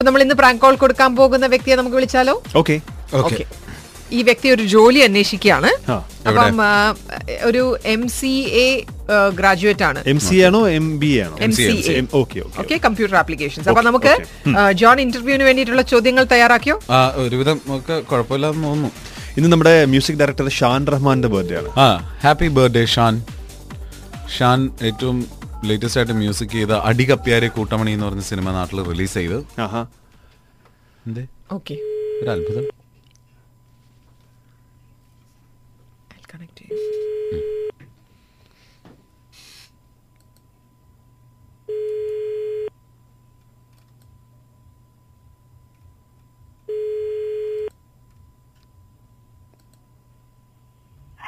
നമ്മൾ ഇന്ന് prank call കൊടുക്കാൻ പോകുന്ന വ്യക്തിയെ നമുക്ക് വിളിച്ചാലോ? ഓക്കെ ഓക്കെ ഈ വ്യക്തി ഒരു ജോലി അന്വേഷിക്കുകയാണ്. അപ്പം ആ, ഒരു എം സി എ ഗ്രാജുവേറ്റ് ആണ്. എം സി ആണോ എം ബി ആണോ? M C okay okay okay computer applications അപ്പൊ Okay, നമുക്ക് ആ, ജോൺ ഇന്റർവ്യൂവിന് വേണ്ടിയിട്ടുള്ള ചോദ്യങ്ങൾ തയ്യാറാക്കിയോ? ആ ഒരുവിധം ഒക്കെ കുഴപ്പമില്ലാന്ന് തോന്നുന്നു. ഇന്ന് നമ്മുടെ മ്യൂസിക് ഡയറക്ടർ ഷാൻ റഹ്മാന്റെ ബർത്ത്ഡേ ആണ്. ആ ഹാപ്പി ബർത്ത്ഡേ ഷാൻ. ഷാൻ ഏറ്റവും ലേറ്റസ്റ്റ് ആയിട്ട് മ്യൂസിക് ചെയ്ത അടികപ്പ്യാരെ കൂട്ടമണി എന്ന് പറഞ്ഞ സിനിമ നാട്ടിൽ റിലീസ് ചെയ്ത്. ഒരു അത്ഭുതം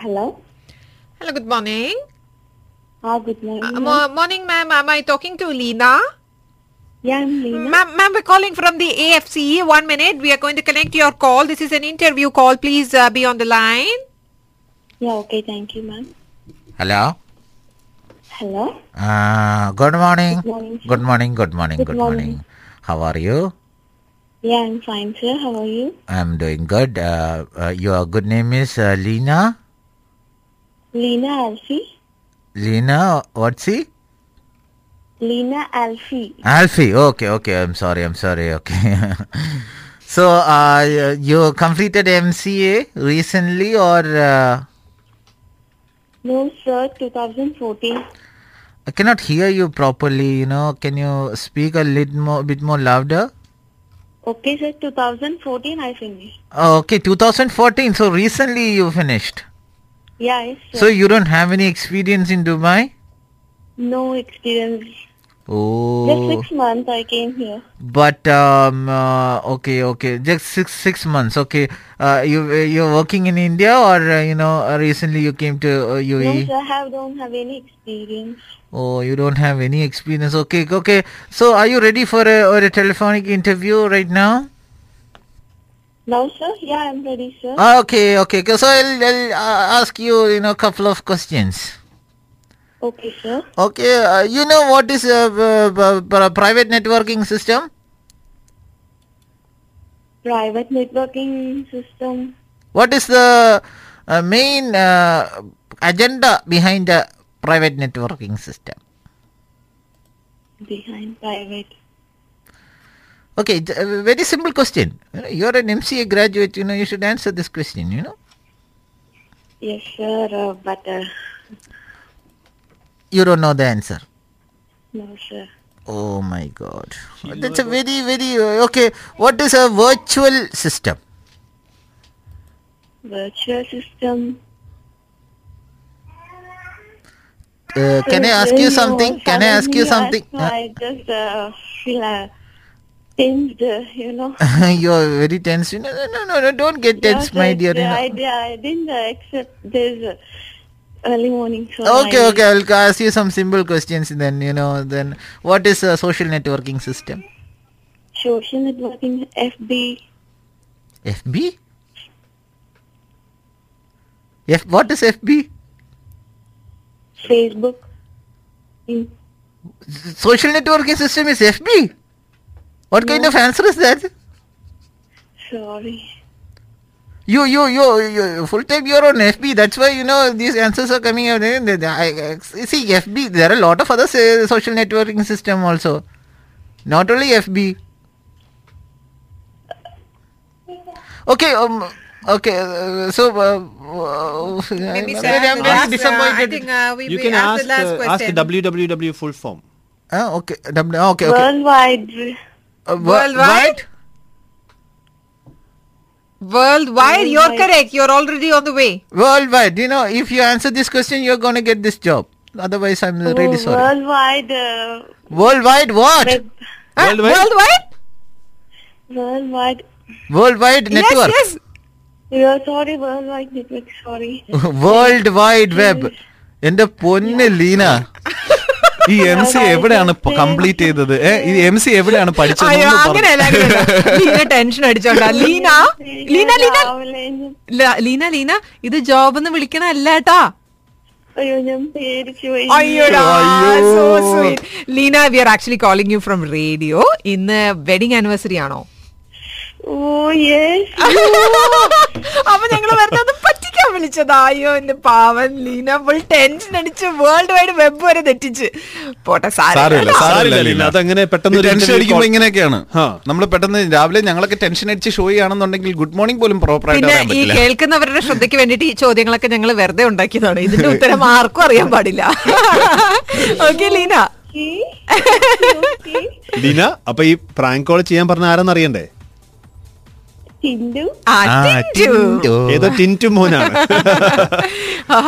Hello. Hello good morning Oh, good morning. Uh, morning, ma'am. Am I talking to Leena? Yeah, I'm Leena. Ma'am, ma'am, we're calling from the AFC. One minute. We are going to connect your call. This is an interview call. Please uh, be on the line. Yeah, okay. Thank you, ma'am. Hello? Hello? Uh, good morning. Good morning. Good morning. Good morning. Good, good morning. morning. How are you? Yeah, I'm fine, sir. How are you? I'm doing good. Uh, uh, your good name is uh, Leena? Leena Alfie. Leena, what's he? Leena Alfie. Alfie. Okay. Okay. I'm sorry. I'm sorry. Okay. so, uh, you completed MCA recently, or uh, No, sir, 2014. I cannot hear you properly. You know, can you speak a little more, bit more louder? Okay, sir, 2014 I finished. Oh, okay. 2014. So recently you finished. Yeah, yes, sir. So you don't have any experience in Dubai? no experience. Oh. Just six months I came here. but um, uh, okay, okay, just six six months. Okay, uh, you you're working in India or uh, you know uh, recently you came to uh, No, sir, I have, don't have any experience. Oh, you don't have any experience. Okay, okay. So are you ready for a or a telephonic interview right now? No, sir. Yeah, I'm ready, sir. Okay, okay. okay. So I'll, I'll uh, ask you you know couple of questions. Okay, sir. Okay, uh, you know what is a uh, p- p- private networking system? Private networking system. What is the uh, main uh, agenda behind the private networking system? Behind private. Okay, a very simple question. You know, You're an MCA graduate, you know, you should answer this question, you know. Yes, sir, uh, but uh, You don't know the answer. no, sir. Oh my god. That's a very, very, uh, okay. What is a virtual system? Virtual system. Uh, can I ask you something? Can I ask you something? I just uh, feel uh, tensed, you know. You're very tense. No, no, no, no, no, don't get tense, my dear. you know. I, I didn't uh, accept this uh, early morning. So Okay, I, okay. I'll ask you some simple questions. Then you know. Then what is a social networking system? Social networking, FB, FB. F. What is FB? Facebook. Social networking system is FB. What kind of answer is that? sorry. You, you, you, you full time you're on FB. That's why you know these answers are coming out. The- the- I, I- see FB. There are a lot of other say, social networking system also. Not only FB. Okay. Um. Okay. Uh, so. Uh, uh, Maybe I'm sir, very, I'm to very ask, uh, I disappointed. think uh, we, You we can asked ask the last uh, ask the www full form. Ah, okay. W- Okay. Okay. Worldwide. Uh, wo- Worldwide? Worldwide, you're Worldwide. correct. You're already on the way. Worldwide. You know, if you answer this question, you're going to get this job. Otherwise, I'm really Oh, sorry. Worldwide. Uh, Worldwide what? web, Huh? Worldwide? Worldwide? worldwide. Worldwide network. Yes, yes. Yeah, sorry, worldwide network. Sorry. World wide web എന്റെ പൊന്ന് ലീന ഈ M C എവിടെയാണ് complete ചെയ്തത്? ഈ M C എവിടെയാണ് പഠിച്ചത് അങ്ങനെയല്ല tension അടിച്ചോണ്ടാ. ലീന ലീന ലീന. ലീന ലീന ഇത് ജോബ് എന്ന് വിളിക്കണ കേട്ടാ അയ്യോ ഞാൻ പേടിച്ചു അയ്യോ. Leena we are actually calling you from radio ഇന്ന് വെഡിങ് ആനിവേഴ്സറി ആണോ? ഓ യെസ് അപ്പൊ ഞങ്ങൾ വെറുതെ പറ്റിക്കാൻ വിളിച്ചതാ അയ്യോ എന്റെ പാവൻ ലീന. ഫുൾ ടെൻഷൻ അടിച്ച് വേൾഡ് വൈഡ് വെബ് വരെ തെറ്റിച്ച്. പോട്ടെ സാരമില്ല. സാരമില്ല ലീന. അതങ്ങനെ പെട്ടെന്ന് ഒരു ടെൻഷൻ അടിക്കുമ്പോൾ ഇങ്ങനെയൊക്കെയാണ്. നമ്മൾ പെട്ടെന്ന് രാവിലെ ഞങ്ങളൊക്കെ ടെൻഷൻ അടിച്ച് ഷോ ചെയ്യുകയാണെന്നുണ്ടെങ്കിൽ ഗുഡ് മോർണിംഗ് പോലും പ്രോപ്പർ ആയിട്ട് പിന്നെ ഈ കേൾക്കുന്നവരുടെ ശ്രദ്ധയ്ക്ക് വേണ്ടിയിട്ട് ഈ ചോദ്യങ്ങളൊക്കെ ഞങ്ങൾ വെറുതെ ഉണ്ടാക്കിയതാണ്. ഇതിന്റെ ഉത്തരം ആർക്കും അറിയാൻ പാടില്ല. ഓക്കെ ലീന. ലീന അപ്പൊ ഈ പ്രാങ്ക് കോൾ ചെയ്യാൻ പറഞ്ഞ ആരെന്ന് ടിൻഡു? ഏതോ ടിന്റു മോനാണ്.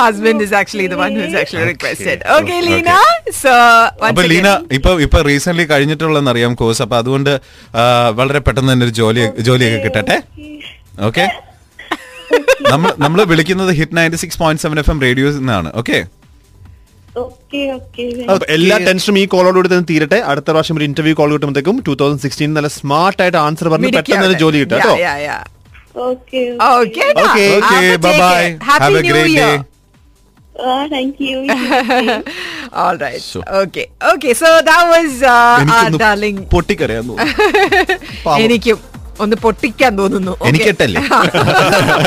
Husband is actually the one who is actually requested okay Leena so അപ്പോൾ ലീന ഇപ്പോൾ ഇപ്പോൾ റീസെന്റ് കഴിഞ്ഞിട്ടുള്ളതെന്ന് അറിയാം കോഴ്സ് അപ്പോൾ അതുകൊണ്ട് വളരെ പെട്ടെന്ന് തന്നെ ഒരു ജോലി ജോലിയൊക്കെ കിട്ടട്ടെ? ഓക്കെ നമ്മൾ വിളിക്കുന്നത് hit ninety six point seven F M റേഡിയോയിൽ നിന്നാണ്. ഓക്കെ എല്ലാ ടെൻഷനും ഈ കോളോടുകൂടി തന്നെ തീരട്ടെ. അടുത്ത പ്രാവശ്യം ഒരു ഇന്റർവ്യൂ കോൾ കിട്ടുമ്പോഴത്തേക്കും ടൂ തൗസൻഡ് സിക്സ്റ്റീൻ നല്ല സ്മാർട്ട് ആയിട്ട് ആൻസർ പറഞ്ഞ് പെട്ടെന്ന് തന്നെ ജോലി കിട്ടും. എനിക്കും ഒന്ന് പൊട്ടിക്കാൻ തോന്നുന്നു. എനിക്കെട്ടല്ലേ?